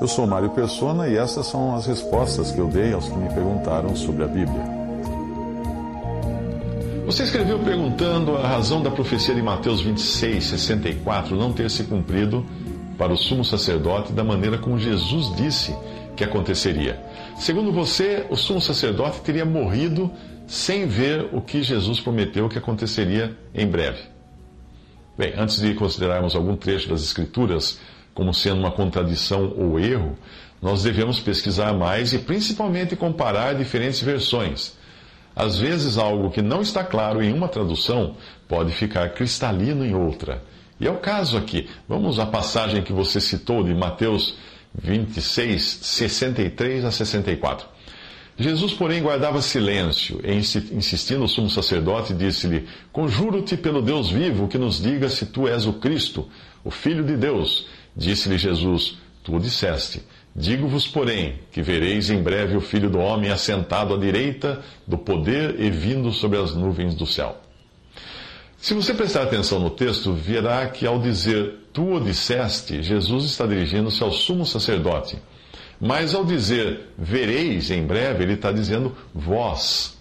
Eu sou Mário Persona e essas são as respostas que eu dei aos que me perguntaram sobre a Bíblia. Você escreveu perguntando a razão da profecia de Mateus 26, 64 não ter se cumprido para o sumo sacerdote da maneira como Jesus disse que aconteceria. Segundo você, o sumo sacerdote teria morrido sem ver o que Jesus prometeu que aconteceria em breve. Bem, antes de considerarmos algum trecho das Escrituras como sendo uma contradição ou erro, nós devemos pesquisar mais e principalmente comparar diferentes versões. Às vezes, algo que não está claro em uma tradução pode ficar cristalino em outra. E é o caso aqui. Vamos à passagem que você citou de Mateus 26, 63 a 64. Jesus, porém, guardava silêncio, e insistindo o sumo sacerdote, disse-lhe: Conjuro-te pelo Deus vivo que nos diga se tu és o Cristo, o Filho de Deus. Disse-lhe Jesus: Tu o disseste. Digo-vos, porém, que vereis em breve o Filho do Homem assentado à direita do poder e vindo sobre as nuvens do céu. Se você prestar atenção no texto, verá que ao dizer tu o disseste, Jesus está dirigindo-se ao sumo sacerdote mas ao dizer vereis em breve, ele está dizendo vós.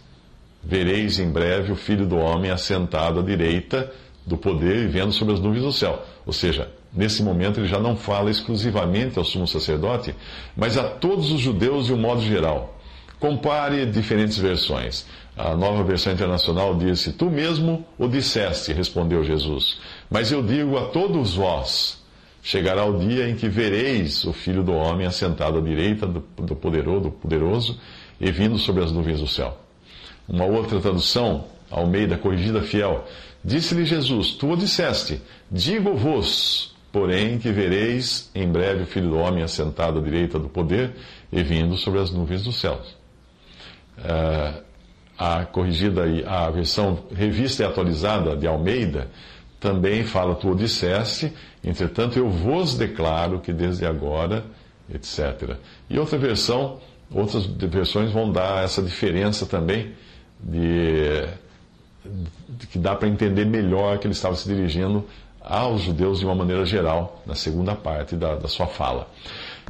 Vereis em breve o Filho do Homem assentado à direita do poder e vendo sobre as nuvens do céu. Ou seja, nesse momento ele já não fala exclusivamente ao sumo sacerdote, mas a todos os judeus de um modo geral. Compare diferentes versões. A nova versão internacional disse: Tu mesmo o disseste, respondeu Jesus. Mas eu digo a todos vós Chegará o dia em que vereis o Filho do Homem assentado à direita do, poderoso, do poderoso e vindo sobre as nuvens do céu. Uma outra tradução, Almeida Corrigida Fiel, disse-lhe Jesus: Tu o disseste, digo-vos, porém, que vereis em breve o Filho do Homem assentado à direita do poder e vindo sobre as nuvens dos céus. Uh, a corrigida, a versão revista e atualizada de Almeida também fala, tu o disseste, entretanto eu vos declaro que desde agora, etc. E outra versão, outras versões vão dar essa diferença também, de, de que dá para entender melhor que ele estava se dirigindo aos judeus de uma maneira geral, na segunda parte da, da sua fala.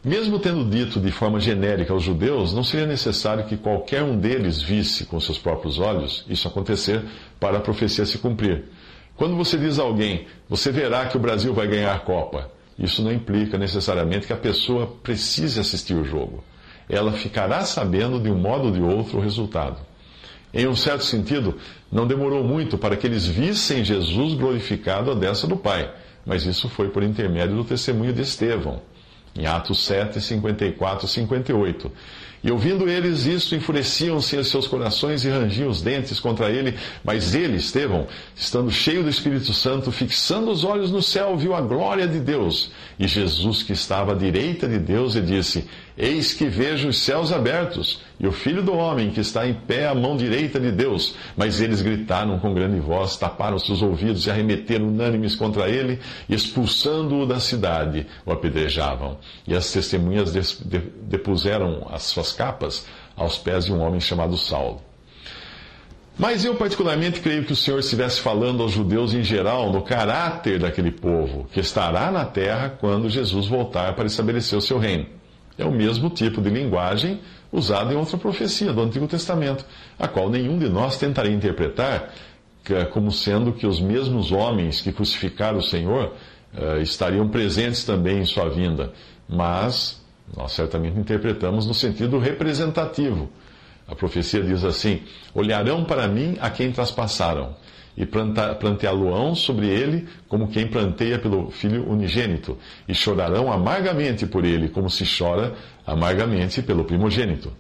Mesmo tendo dito de forma genérica aos judeus, não seria necessário que qualquer um deles visse com seus próprios olhos isso acontecer para a profecia se cumprir. Quando você diz a alguém, você verá que o Brasil vai ganhar a Copa, isso não implica necessariamente que a pessoa precise assistir o jogo. Ela ficará sabendo de um modo ou de outro o resultado. Em um certo sentido, não demorou muito para que eles vissem Jesus glorificado à destra do Pai, mas isso foi por intermédio do testemunho de Estevão, em Atos 7, 54 e 58. E ouvindo eles isto, enfureciam-se em seus corações e rangiam os dentes contra ele. Mas ele, Estevão, estando cheio do Espírito Santo, fixando os olhos no céu, viu a glória de Deus e Jesus que estava à direita de Deus e disse: Eis que vejo os céus abertos e o filho do homem que está em pé à mão direita de Deus. Mas eles gritaram com grande voz, taparam seus ouvidos e arremeteram unânimes contra ele, expulsando-o da cidade, o apedrejavam. E as testemunhas depuseram as suas capas aos pés de um homem chamado Saulo. Mas eu, particularmente, creio que o Senhor estivesse falando aos judeus em geral no caráter daquele povo que estará na terra quando Jesus voltar para estabelecer o seu reino. É o mesmo tipo de linguagem usada em outra profecia do Antigo Testamento, a qual nenhum de nós tentaria interpretar como sendo que os mesmos homens que crucificaram o Senhor uh, estariam presentes também em sua vinda. Mas nós certamente interpretamos no sentido representativo. A profecia diz assim: Olharão para mim a quem traspassaram e planteá-lo-ão sobre ele como quem planteia pelo filho unigênito, e chorarão amargamente por ele, como se chora amargamente pelo primogênito.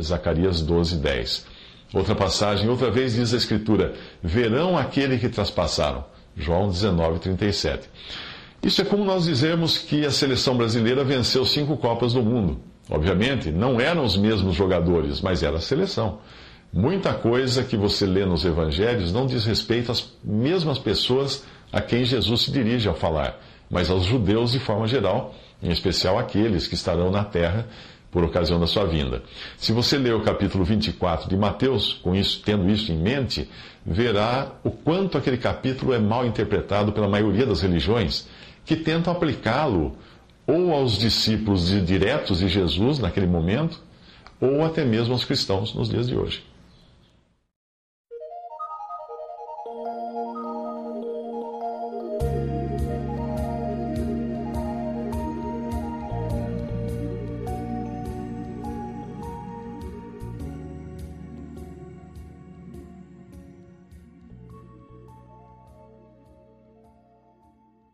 Zacarias 12, 10. Outra passagem, outra vez diz a Escritura: verão aquele que traspassaram. João 19, 37. Isso é como nós dizermos que a seleção brasileira venceu cinco Copas do Mundo. Obviamente, não eram os mesmos jogadores, mas era a seleção. Muita coisa que você lê nos evangelhos não diz respeito às mesmas pessoas a quem Jesus se dirige ao falar, mas aos judeus de forma geral, em especial aqueles que estarão na terra por ocasião da sua vinda. Se você ler o capítulo 24 de Mateus, com isso, tendo isso em mente, verá o quanto aquele capítulo é mal interpretado pela maioria das religiões que tentam aplicá-lo ou aos discípulos diretos de Jesus naquele momento, ou até mesmo aos cristãos nos dias de hoje.